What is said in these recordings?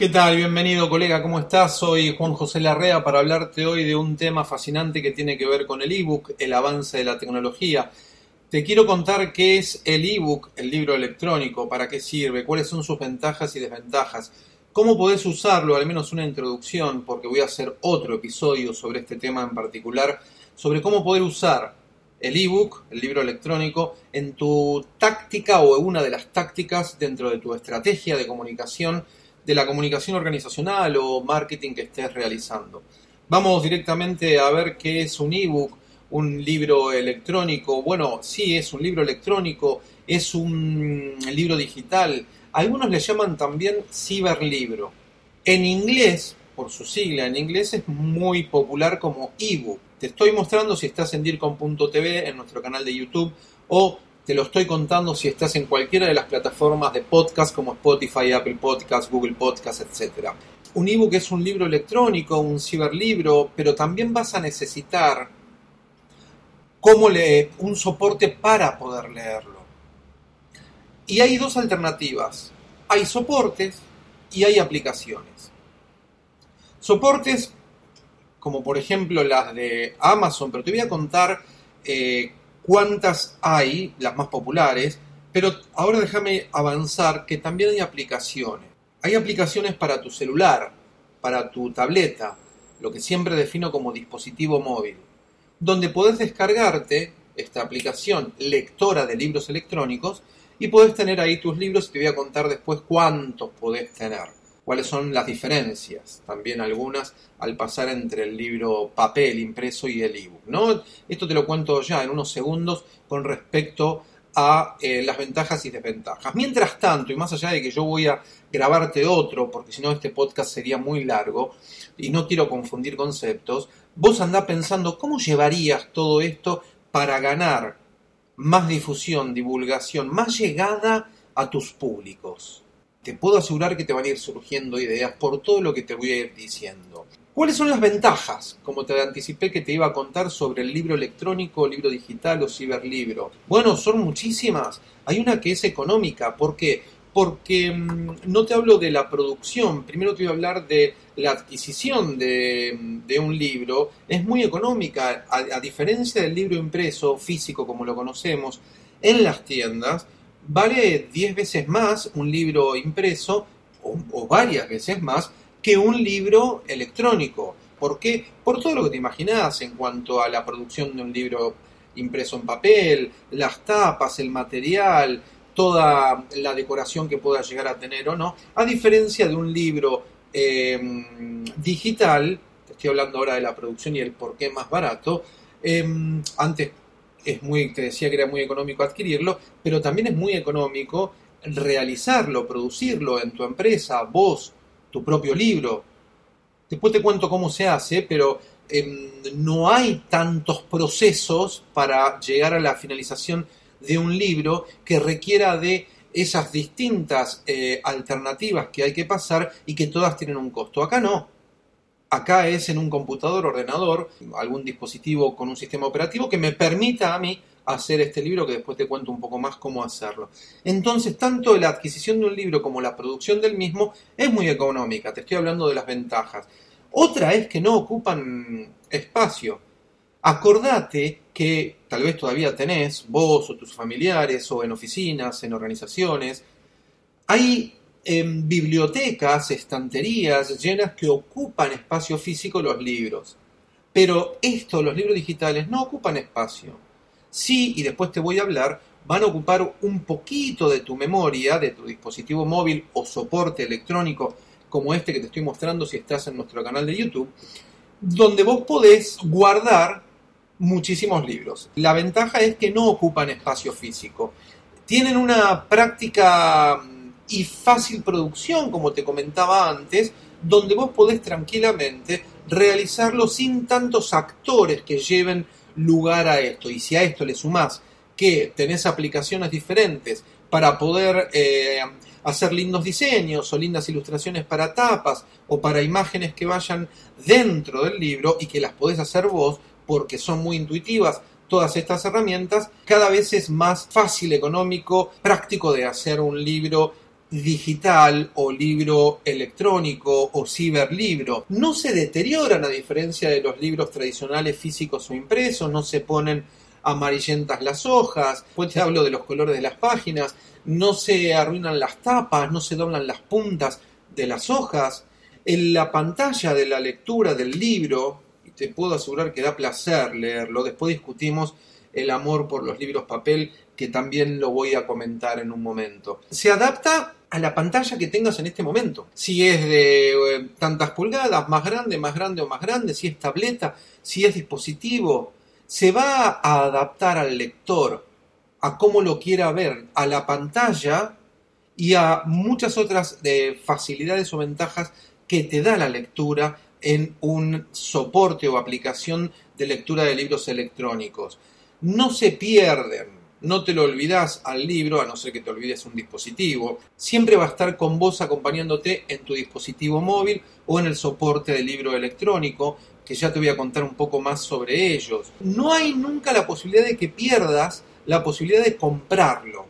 ¿Qué tal? Bienvenido colega, ¿cómo estás? Soy Juan José Larrea para hablarte hoy de un tema fascinante que tiene que ver con el ebook, el avance de la tecnología. Te quiero contar qué es el ebook, el libro electrónico, para qué sirve, cuáles son sus ventajas y desventajas, cómo podés usarlo, al menos una introducción, porque voy a hacer otro episodio sobre este tema en particular, sobre cómo poder usar el ebook, el libro electrónico, en tu táctica o en una de las tácticas dentro de tu estrategia de comunicación de la comunicación organizacional o marketing que estés realizando. Vamos directamente a ver qué es un ebook, un libro electrónico. Bueno, sí, es un libro electrónico, es un libro digital. Algunos le llaman también ciberlibro. En inglés, por su sigla en inglés, es muy popular como ebook. Te estoy mostrando si estás en DIRCOM.tv, en nuestro canal de YouTube, o te lo estoy contando si estás en cualquiera de las plataformas de podcast como Spotify, Apple Podcasts, Google Podcasts, etc. Un ebook es un libro electrónico, un ciberlibro, pero también vas a necesitar cómo un soporte para poder leerlo. Y hay dos alternativas. Hay soportes y hay aplicaciones. Soportes como por ejemplo las de Amazon, pero te voy a contar eh, cuántas hay, las más populares, pero ahora déjame avanzar que también hay aplicaciones. Hay aplicaciones para tu celular, para tu tableta, lo que siempre defino como dispositivo móvil, donde podés descargarte esta aplicación lectora de libros electrónicos y podés tener ahí tus libros y te voy a contar después cuántos podés tener cuáles son las diferencias, también algunas, al pasar entre el libro papel impreso y el ebook. ¿no? Esto te lo cuento ya en unos segundos con respecto a eh, las ventajas y desventajas. Mientras tanto, y más allá de que yo voy a grabarte otro, porque si no este podcast sería muy largo, y no quiero confundir conceptos, vos andá pensando cómo llevarías todo esto para ganar más difusión, divulgación, más llegada a tus públicos te puedo asegurar que te van a ir surgiendo ideas por todo lo que te voy a ir diciendo. ¿Cuáles son las ventajas, como te anticipé que te iba a contar sobre el libro electrónico, libro digital o ciberlibro? Bueno, son muchísimas. Hay una que es económica. ¿Por qué? Porque mm, no te hablo de la producción, primero te voy a hablar de la adquisición de, un libro. Es muy económica, a diferencia del libro impreso, físico como lo conocemos, en las tiendas vale 10 veces más un libro impreso o, varias veces más que un libro electrónico. ¿Por qué? Por todo lo que te imaginas en cuanto a la producción de un libro impreso en papel, las tapas, el material, toda la decoración que pueda llegar a tener o no, a diferencia de un libro em, digital, estoy hablando ahora de la producción y el por qué más barato, em, antes es muy, te decía que era muy económico adquirirlo, pero también es muy económico realizarlo, producirlo en tu empresa, vos, tu propio libro. Después te cuento cómo se hace, pero em, no hay tantos procesos para llegar a la finalización de un libro que requiera de esas distintas eh, alternativas que hay que pasar y que todas tienen un costo. Acá no. Acá es en un computador, ordenador, algún dispositivo con un sistema operativo que me permita a mí hacer este libro que después te cuento un poco más cómo hacerlo. Entonces, tanto la adquisición de un libro como la producción del mismo es muy económica, te estoy hablando de las ventajas. Otra es que no ocupan espacio. Acordate que tal vez todavía tenés, vos o tus familiares, o en oficinas, en organizaciones, hay en bibliotecas, estanterías llenas que ocupan espacio físico los libros. Pero esto, los libros digitales, no ocupan espacio. Sí, y después te voy a hablar, van a ocupar un poquito de tu memoria, de tu dispositivo móvil o soporte electrónico como este que te estoy mostrando si estás en nuestro canal de YouTube, donde vos podés guardar muchísimos libros. La ventaja es que no ocupan espacio físico. Tienen una práctica y fácil producción, como te comentaba antes, donde vos podés tranquilamente realizarlo sin tantos actores que lleven lugar a esto. Y si a esto le sumás que tenés aplicaciones diferentes para poder eh, hacer lindos diseños o lindas ilustraciones para tapas o para imágenes que vayan dentro del libro y que las podés hacer vos porque son muy intuitivas, todas estas herramientas, cada vez es más fácil, económico, práctico de hacer un libro digital o libro electrónico o ciberlibro. No se deterioran a diferencia de los libros tradicionales físicos o impresos, no se ponen amarillentas las hojas, pues te hablo de los colores de las páginas, no se arruinan las tapas, no se doblan las puntas de las hojas. En la pantalla de la lectura del libro, y te puedo asegurar que da placer leerlo, después discutimos el amor por los libros papel, que también lo voy a comentar en un momento. Se adapta a la pantalla que tengas en este momento. Si es de eh, tantas pulgadas, más grande, más grande o más grande, si es tableta, si es dispositivo, se va a adaptar al lector a cómo lo quiera ver, a la pantalla y a muchas otras eh, facilidades o ventajas que te da la lectura en un soporte o aplicación de lectura de libros electrónicos. No se pierden no te lo olvidas al libro, a no ser que te olvides un dispositivo. Siempre va a estar con vos acompañándote en tu dispositivo móvil o en el soporte del libro electrónico, que ya te voy a contar un poco más sobre ellos. No hay nunca la posibilidad de que pierdas la posibilidad de comprarlo.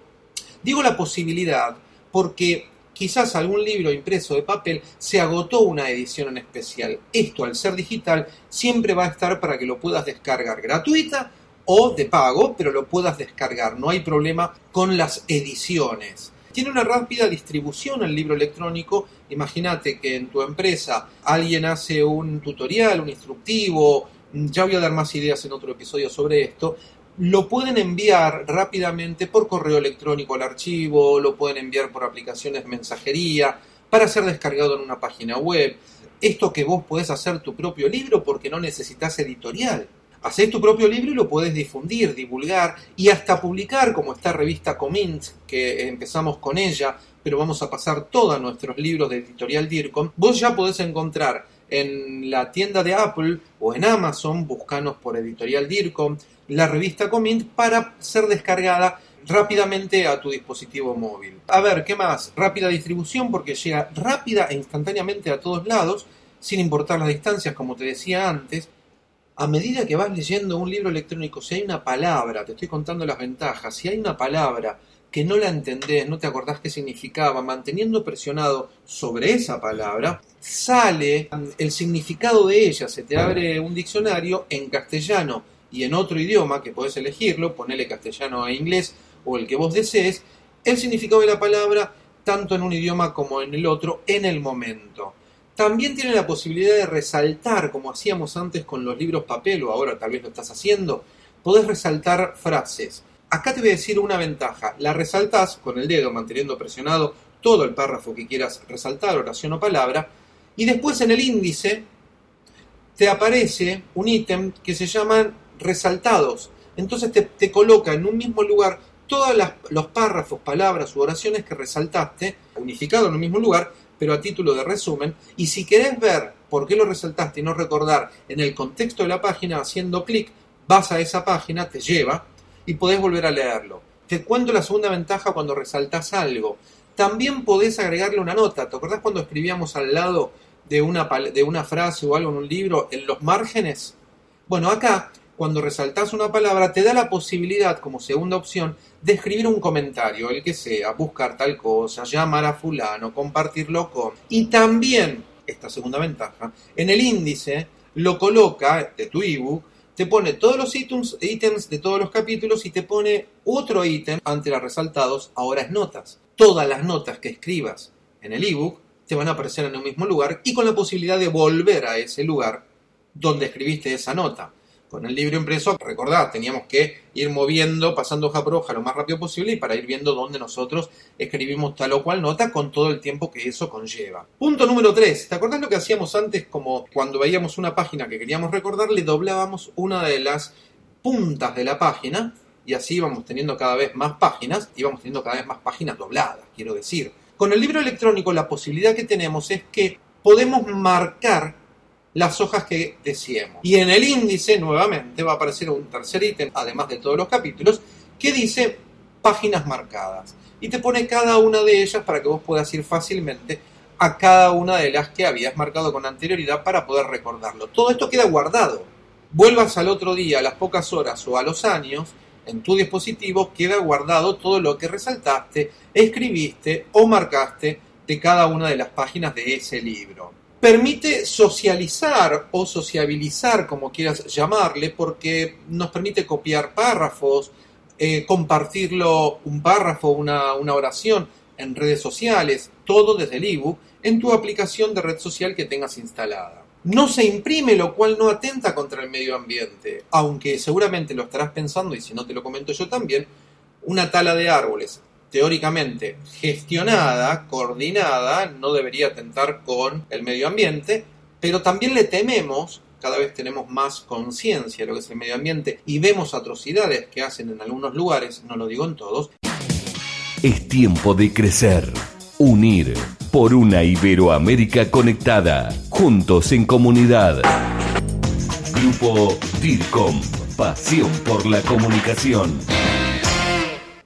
Digo la posibilidad porque quizás algún libro impreso de papel se agotó una edición en especial. Esto al ser digital siempre va a estar para que lo puedas descargar gratuita o de pago, pero lo puedas descargar. No hay problema con las ediciones. Tiene una rápida distribución el libro electrónico. Imagínate que en tu empresa alguien hace un tutorial, un instructivo, ya voy a dar más ideas en otro episodio sobre esto. Lo pueden enviar rápidamente por correo electrónico al archivo, lo pueden enviar por aplicaciones de mensajería, para ser descargado en una página web. Esto que vos podés hacer tu propio libro porque no necesitas editorial. Haces tu propio libro y lo puedes difundir, divulgar y hasta publicar, como esta revista Comint, que empezamos con ella, pero vamos a pasar todos nuestros libros de editorial DIRCOM. Vos ya podés encontrar en la tienda de Apple o en Amazon, buscanos por editorial DIRCOM, la revista Comint para ser descargada rápidamente a tu dispositivo móvil. A ver, ¿qué más? Rápida distribución porque llega rápida e instantáneamente a todos lados, sin importar las distancias, como te decía antes a medida que vas leyendo un libro electrónico, si hay una palabra, te estoy contando las ventajas, si hay una palabra que no la entendés, no te acordás qué significaba, manteniendo presionado sobre esa palabra, sale el significado de ella, se te abre un diccionario en castellano y en otro idioma, que podés elegirlo, ponele castellano e inglés o el que vos desees, el significado de la palabra tanto en un idioma como en el otro en el momento. También tiene la posibilidad de resaltar, como hacíamos antes con los libros papel, o ahora tal vez lo estás haciendo, podés resaltar frases. Acá te voy a decir una ventaja. La resaltás con el dedo, manteniendo presionado todo el párrafo que quieras resaltar, oración o palabra, y después en el índice te aparece un ítem que se llaman resaltados. Entonces te, te coloca en un mismo lugar todos los párrafos, palabras u oraciones que resaltaste, unificado en un mismo lugar, pero a título de resumen. Y si querés ver por qué lo resaltaste y no recordar en el contexto de la página, haciendo clic, vas a esa página, te lleva y podés volver a leerlo. Te cuento la segunda ventaja cuando resaltás algo. También podés agregarle una nota. ¿Te acordás cuando escribíamos al lado de una, de una frase o algo en un libro en los márgenes? Bueno, acá cuando resaltas una palabra, te da la posibilidad, como segunda opción, de escribir un comentario, el que sea, buscar tal cosa, llamar a fulano, compartirlo con. Y también, esta segunda ventaja, en el índice lo coloca de tu ebook, te pone todos los ítems, de todos los capítulos y te pone otro ítem ante los resaltados, ahora es notas. Todas las notas que escribas en el ebook te van a aparecer en el mismo lugar y con la posibilidad de volver a ese lugar donde escribiste esa nota. Con el libro impreso, recordad, teníamos que ir moviendo, pasando hoja por hoja lo más rápido posible y para ir viendo dónde nosotros escribimos tal o cual nota con todo el tiempo que eso conlleva. Punto número 3. ¿Te acordás lo que hacíamos antes? Como cuando veíamos una página que queríamos recordar, le doblábamos una de las puntas de la página y así íbamos teniendo cada vez más páginas, íbamos teniendo cada vez más páginas dobladas, quiero decir. Con el libro electrónico la posibilidad que tenemos es que podemos marcar las hojas que deseemos. Y en el índice, nuevamente, va a aparecer un tercer ítem, además de todos los capítulos, que dice páginas marcadas. Y te pone cada una de ellas para que vos puedas ir fácilmente a cada una de las que habías marcado con anterioridad para poder recordarlo. Todo esto queda guardado. Vuelvas al otro día, a las pocas horas o a los años, en tu dispositivo queda guardado todo lo que resaltaste, escribiste o marcaste de cada una de las páginas de ese libro. Permite socializar o sociabilizar, como quieras llamarle, porque nos permite copiar párrafos, eh, compartirlo un párrafo, una, una oración en redes sociales, todo desde el ebook, en tu aplicación de red social que tengas instalada. No se imprime, lo cual no atenta contra el medio ambiente, aunque seguramente lo estarás pensando, y si no te lo comento yo también, una tala de árboles teóricamente gestionada, coordinada, no debería atentar con el medio ambiente, pero también le tememos cada vez tenemos más conciencia de lo que es el medio ambiente y vemos atrocidades que hacen en algunos lugares, no lo digo en todos. Es tiempo de crecer, unir por una Iberoamérica conectada, juntos en comunidad. Grupo DIRCOM, pasión por la comunicación.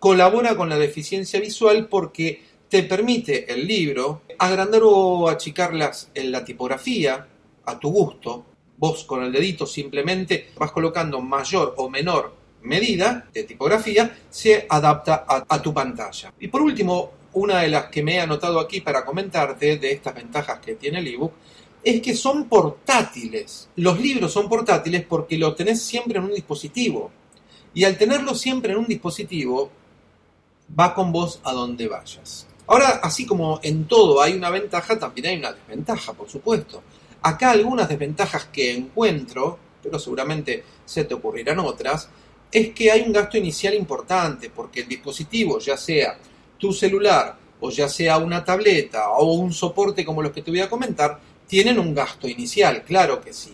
Colabora con la deficiencia visual porque te permite el libro agrandar o achicar en la tipografía a tu gusto, Vos con el dedito simplemente vas colocando mayor o menor medida de tipografía, se adapta a, tu pantalla. Y por último, una de las que me he anotado aquí para comentarte de estas ventajas que tiene el ebook es que son portátiles. Los libros son portátiles porque lo tenés siempre en un dispositivo. Y al tenerlo siempre en un dispositivo, va con vos a donde vayas. Ahora, así como en todo hay una ventaja, también hay una desventaja, por supuesto. Acá algunas desventajas que encuentro, pero seguramente se te ocurrirán otras, es que hay un gasto inicial importante, porque el dispositivo, ya sea tu celular o ya sea una tableta o un soporte como los que te voy a comentar, tienen un gasto inicial, claro que sí.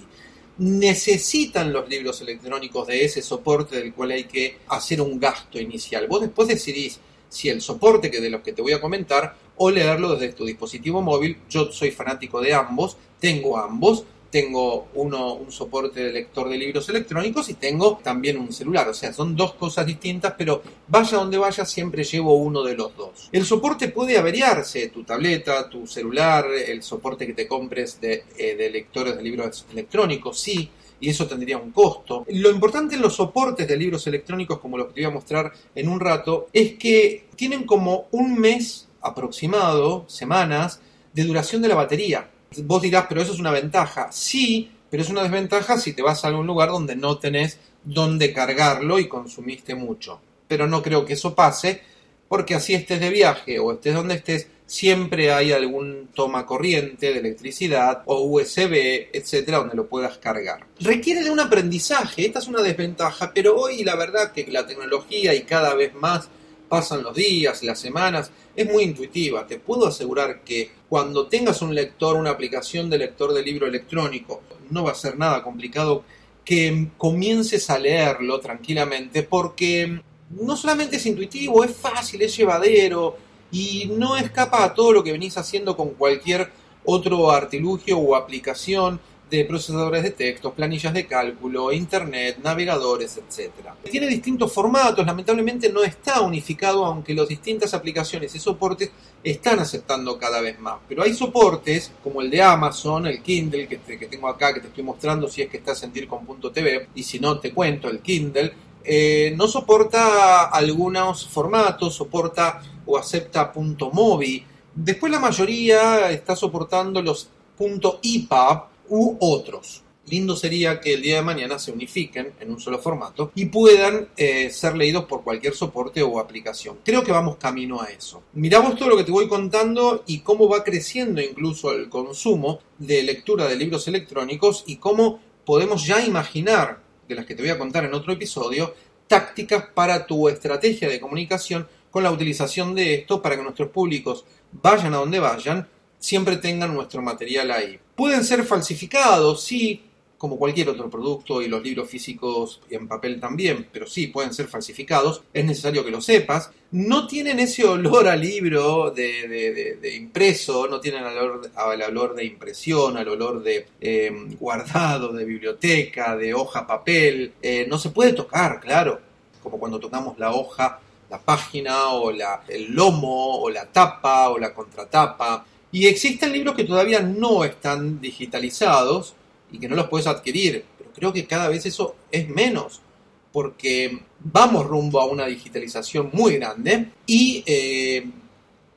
Necesitan los libros electrónicos de ese soporte del cual hay que hacer un gasto inicial. Vos después decidís si el soporte que de los que te voy a comentar o leerlo desde tu dispositivo móvil. Yo soy fanático de ambos, tengo ambos, tengo uno, un soporte de lector de libros electrónicos y tengo también un celular. O sea, son dos cosas distintas, pero vaya donde vaya, siempre llevo uno de los dos. El soporte puede averiarse, tu tableta, tu celular, el soporte que te compres de, eh, de lectores de libros electrónicos, sí, y eso tendría un costo. Lo importante en los soportes de libros electrónicos, como los que te voy a mostrar en un rato, es que tienen como un mes aproximado, semanas, de duración de la batería. Vos dirás, pero eso es una ventaja. Sí, pero es una desventaja si te vas a algún lugar donde no tenés dónde cargarlo y consumiste mucho. Pero no creo que eso pase, porque así estés de viaje o estés donde estés, siempre hay algún toma corriente de electricidad o USB, etcétera, donde lo puedas cargar. Requiere de un aprendizaje, esta es una desventaja, pero hoy la verdad que la tecnología y cada vez más pasan los días, las semanas, es muy intuitiva. Te puedo asegurar que cuando tengas un lector, una aplicación de lector de libro electrónico, no va a ser nada complicado que comiences a leerlo tranquilamente porque no solamente es intuitivo, es fácil, es llevadero, y no escapa a todo lo que venís haciendo con cualquier otro artilugio o aplicación de procesadores de texto, planillas de cálculo, internet, navegadores, etc. Tiene distintos formatos, lamentablemente no está unificado, aunque las distintas aplicaciones y soportes están aceptando cada vez más. Pero hay soportes como el de Amazon, el Kindle que, tengo acá, que te estoy mostrando si es que estás en DIRCOM.tv, y si no te cuento, el Kindle, eh, no soporta algunos formatos, soporta o acepta .mobi. Después la mayoría está soportando los .ipub u otros. Lindo sería que el día de mañana se unifiquen en un solo formato y puedan eh, ser leídos por cualquier soporte o aplicación. Creo que vamos camino a eso. Miramos todo lo que te voy contando y cómo va creciendo incluso el consumo de lectura de libros electrónicos y cómo podemos ya imaginar, de las que te voy a contar en otro episodio, tácticas para tu estrategia de comunicación con la utilización de esto para que nuestros públicos vayan a donde vayan, siempre tengan nuestro material ahí. Pueden ser falsificados, sí, como cualquier otro producto y los libros físicos en papel también, pero sí pueden ser falsificados, es necesario que lo sepas. No tienen ese olor a libro de, impreso, no tienen el olor, al olor de impresión, al olor de em, guardado, de biblioteca, de hoja papel. Eh, no se puede tocar, claro, como cuando tocamos la hoja la página o la, el lomo o la tapa o la contratapa. Y existen libros que todavía no están digitalizados y que no los puedes adquirir, pero creo que cada vez eso es menos, porque vamos rumbo a una digitalización muy grande y eh,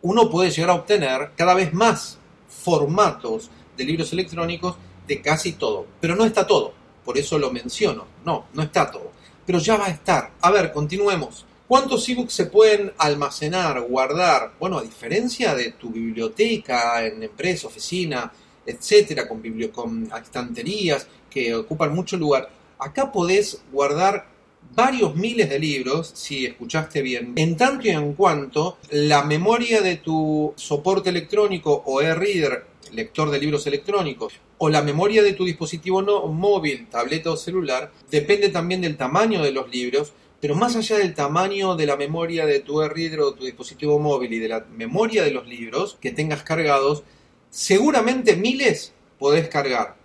uno puede llegar a obtener cada vez más formatos de libros electrónicos de casi todo, pero no está todo, por eso lo menciono, no, no está todo, pero ya va a estar. A ver, continuemos. ¿Cuántos ebooks se pueden almacenar, guardar? Bueno, a diferencia de tu biblioteca en empresa, oficina, etcétera, con, con estanterías que ocupan mucho lugar, acá podés guardar varios miles de libros, si escuchaste bien, en tanto y en cuanto la memoria de tu soporte electrónico o e-reader, lector de libros electrónicos, o la memoria de tu dispositivo no, móvil, tableta o celular, depende también del tamaño de los libros, pero más allá del tamaño de la memoria de tu e-reader o tu dispositivo móvil y de la memoria de los libros que tengas cargados, seguramente miles podés cargar.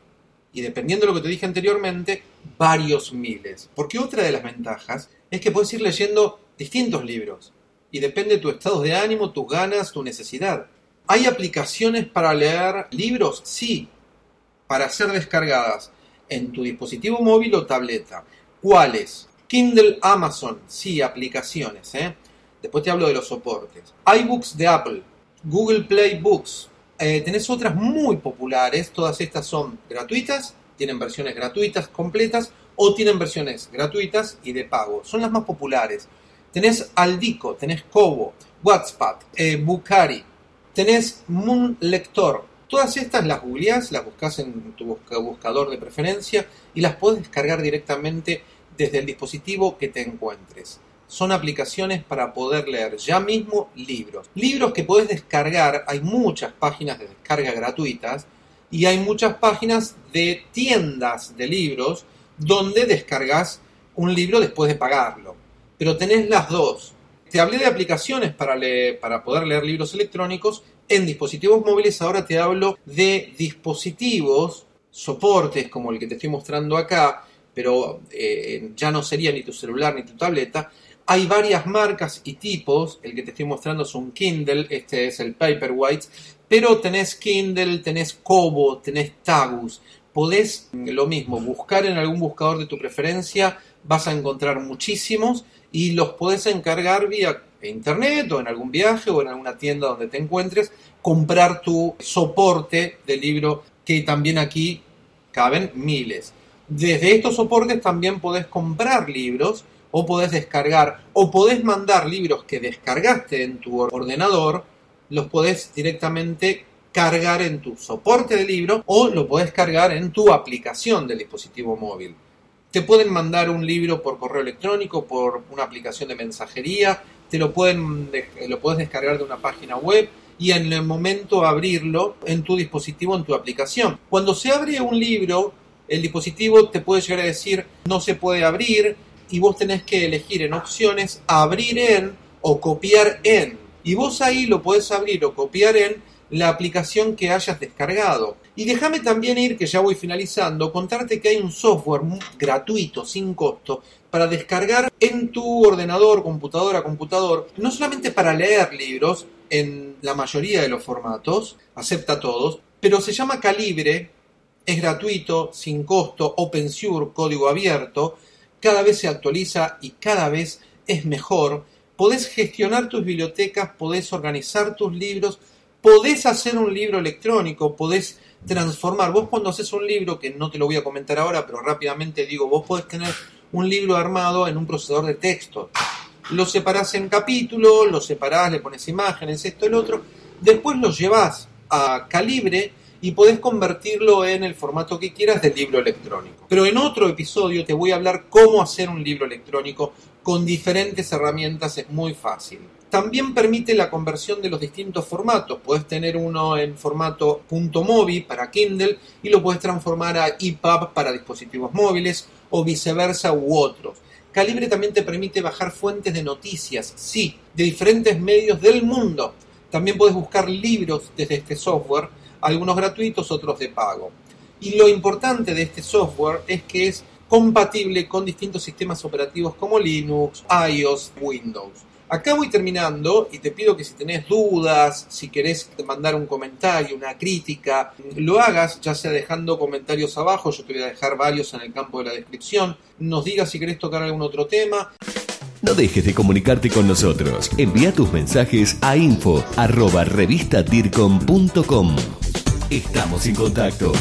Y dependiendo de lo que te dije anteriormente, varios miles. Porque otra de las ventajas es que puedes ir leyendo distintos libros. Y depende de tu estado de ánimo, tus ganas, tu necesidad. ¿Hay aplicaciones para leer libros? Sí, para ser descargadas en tu dispositivo móvil o tableta. ¿Cuáles? Kindle Amazon, sí, aplicaciones. ¿eh? Después te hablo de los soportes. iBooks de Apple, Google Play Books. Eh, tenés otras muy populares, todas estas son gratuitas tienen versiones gratuitas completas o tienen versiones gratuitas y de pago. Son las más populares. Tenés Aldico, tenés Kobo, WhatsApp, eh, Bucari, tenés Moon Lector. Todas estas las googleás, las buscas en tu buscador de preferencia y las puedes descargar directamente desde el dispositivo que te encuentres. Son aplicaciones para poder leer ya mismo libros. Libros que puedes descargar, hay muchas páginas de descarga gratuitas y hay muchas páginas de tiendas de libros donde descargas un libro después de pagarlo. Pero tenés las dos. Te hablé de aplicaciones para, leer, para poder leer libros electrónicos en dispositivos móviles, ahora te hablo de dispositivos, soportes como el que te estoy mostrando acá, pero eh, ya no sería ni tu celular ni tu tableta. Hay varias marcas y tipos, el que te estoy mostrando es un Kindle, este es el Paperwhite, pero tenés Kindle, tenés Kobo, tenés Tagus. Podés lo mismo, buscar en algún buscador de tu preferencia, vas a encontrar muchísimos y los podés encargar vía internet o en algún viaje o en alguna tienda donde te encuentres, comprar tu soporte de libro que también aquí caben miles. Desde estos soportes también podés comprar libros o podés descargar o podés mandar libros que descargaste en tu ordenador los podés directamente cargar en tu soporte de libro o lo podés cargar en tu aplicación del dispositivo móvil. Te pueden mandar un libro por correo electrónico, por una aplicación de mensajería, te lo, pueden, lo puedes descargar de una página web y en el momento abrirlo en tu dispositivo, en tu aplicación. Cuando se abre un libro, el dispositivo te puede llegar a decir no se puede abrir y vos tenés que elegir en opciones abrir en o copiar en y vos ahí lo podés abrir o copiar en la aplicación que hayas descargado. Y déjame también ir, que ya voy finalizando, contarte que hay un software gratuito, sin costo, para descargar en tu ordenador, computadora, computador, no solamente para leer libros en la mayoría de los formatos, acepta todos, pero se llama Calibre, es gratuito, sin costo, open source, código abierto, cada vez se actualiza y cada vez es mejor podés gestionar tus bibliotecas, podés organizar tus libros, podés hacer un libro electrónico, podés transformar. Vos cuando haces un libro, que no te lo voy a comentar ahora, pero rápidamente digo, vos podés tener un libro armado en un procesador de texto. Lo separás en capítulos, lo separás, le pones imágenes, esto, el otro. Después lo llevas a calibre y podés convertirlo en el formato que quieras del libro electrónico. Pero en otro episodio te voy a hablar cómo hacer un libro electrónico con diferentes herramientas, es muy fácil. También permite la conversión de los distintos formatos. Puedes tener uno en formato .mobi para Kindle y lo puedes transformar a EPUB para dispositivos móviles o viceversa u otros. Calibre también te permite bajar fuentes de noticias, sí, de diferentes medios del mundo. También puedes buscar libros desde este software algunos gratuitos, otros de pago. Y lo importante de este software es que es compatible con distintos sistemas operativos como Linux, iOS, Windows. Acá voy terminando y te pido que si tenés dudas, si querés mandar un comentario, una crítica, lo hagas, ya sea dejando comentarios abajo, yo te voy a dejar varios en el campo de la descripción, nos digas si querés tocar algún otro tema. No dejes de comunicarte con nosotros. Envía tus mensajes a info arroba revistatircom.com. Estamos en contacto.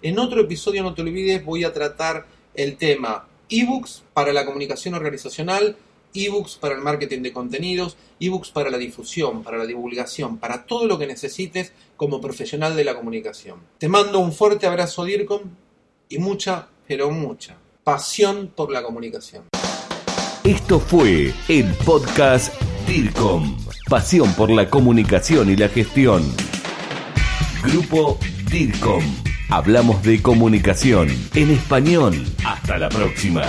En otro episodio, no te olvides, voy a tratar el tema ebooks para la comunicación organizacional ebooks para el marketing de contenidos, ebooks para la difusión, para la divulgación, para todo lo que necesites como profesional de la comunicación. Te mando un fuerte abrazo DIRCOM y mucha, pero mucha pasión por la comunicación. Esto fue el podcast DIRCOM, pasión por la comunicación y la gestión. Grupo DIRCOM. Hablamos de comunicación en español. Hasta la próxima.